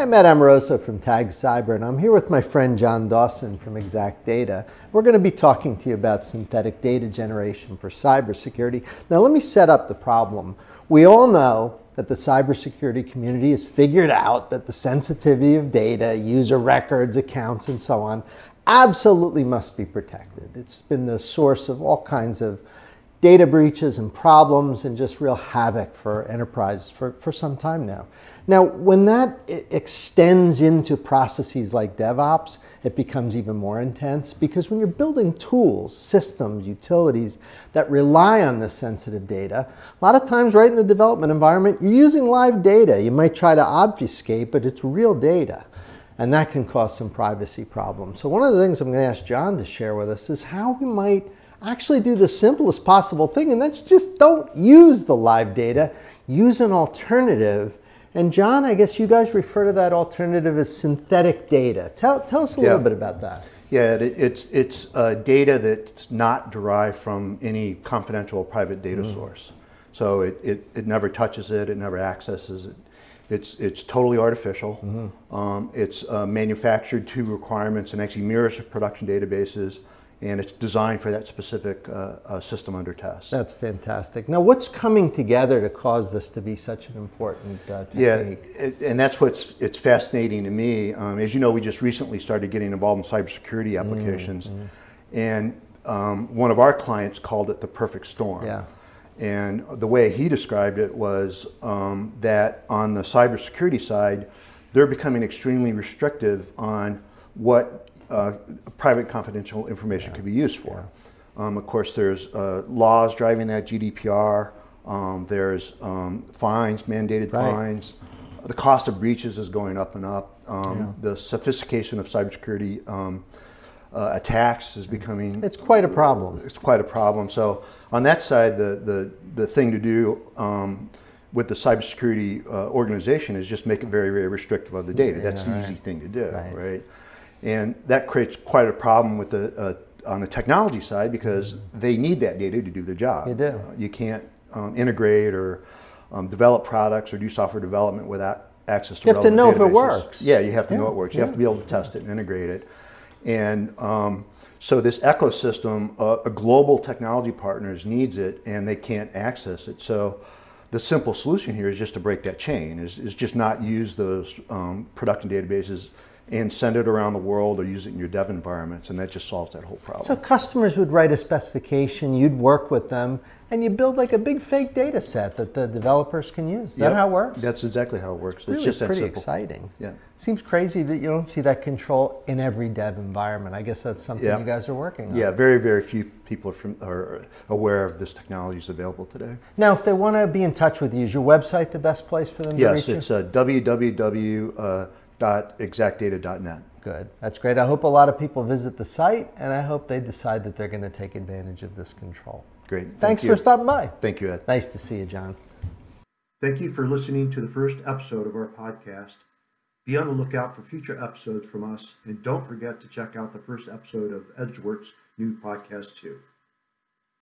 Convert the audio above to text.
I'm Ed Amoroso from Tag Cyber, and I'm here with my friend John Dawson from ExactData. We're going to be talking to you about synthetic data generation for cybersecurity. Now, let me set up the problem. We all know that the cybersecurity community has figured out that the sensitivity of data, user records, accounts, and so on, absolutely must be protected. It's been the source of all kinds of data breaches and problems and just real havoc for enterprises for, for some time now. Now, when that extends into processes like DevOps, it becomes even more intense because when you're building tools, systems, utilities that rely on this sensitive data, a lot of times right in the development environment, you're using live data. You might try to obfuscate, but it's real data. And that can cause some privacy problems. So one of the things I'm going to ask John to share with us is how we might actually do the simplest possible thing, and that's just don't use the live data. Use an alternative. And John, I guess you guys refer to that alternative as synthetic data. Tell, tell us a little bit about that. Yeah, it, it's, it's uh, data that's not derived from any confidential private data mm. source. So it, it, it never touches it, it never accesses it. It's, it's totally artificial. Mm-hmm. Um, it's uh, manufactured to requirements and actually mirrors production databases and it's designed for that specific uh, uh, system under test. That's fantastic. Now, what's coming together to cause this to be such an important uh, technique? Yeah, it, and that's what's it's fascinating to me. Um, as you know, we just recently started getting involved in cybersecurity mm, applications, mm-hmm. and um, one of our clients called it the perfect storm. Yeah. And the way he described it was um, that on the cybersecurity side, they're becoming extremely restrictive on what uh, private confidential information yeah. could be used for. Yeah. Um, of course, there's uh, laws driving that GDPR. Um, there's um, fines, mandated right. fines. The cost of breaches is going up and up. Um, yeah. The sophistication of cybersecurity um, uh, attacks is becoming. It's quite a problem. It's quite a problem. So on that side, the the the thing to do um, with the cybersecurity uh, organization is just make it very, very restrictive of the data. Yeah, That's the right. easy thing to do, right? right? And that creates quite a problem with the, uh, on the technology side because they need that data to do their job. You do. Uh, you can't um, integrate or um, develop products or do software development without access to You have to know databases. if it works. Yeah, you have to yeah. know it works. You yeah. have to be able to test it and integrate it. And um, so this ecosystem, uh, a global technology partners needs it and they can't access it. So the simple solution here is just to break that chain, is, is just not use those um, production databases and send it around the world or use it in your dev environments, and that just solves that whole problem. So customers would write a specification, you'd work with them, and you build like a big fake data set that the developers can use. Is yep. that how it works? That's exactly how it works. It's, really just pretty simple. exciting. Yeah. Seems crazy that you don't see that control in every dev environment. I guess that's something you guys are working on. Yeah, very, very few people are, from, are aware of this technology is available today. Now, if they want to be in touch with you, is your website the best place for them yes, to reach it's uh, www. Uh, www.exactdata.net. Good. That's great. I hope a lot of people visit the site and I hope they decide that they're going to take advantage of this control. Great. Thanks Thank for stopping by. Thank you, Ed. Nice to see you, John. Thank you for listening to the first episode of our podcast. Be on the lookout for future episodes from us, and don't forget to check out the first episode of Edgeworth's new podcast, too.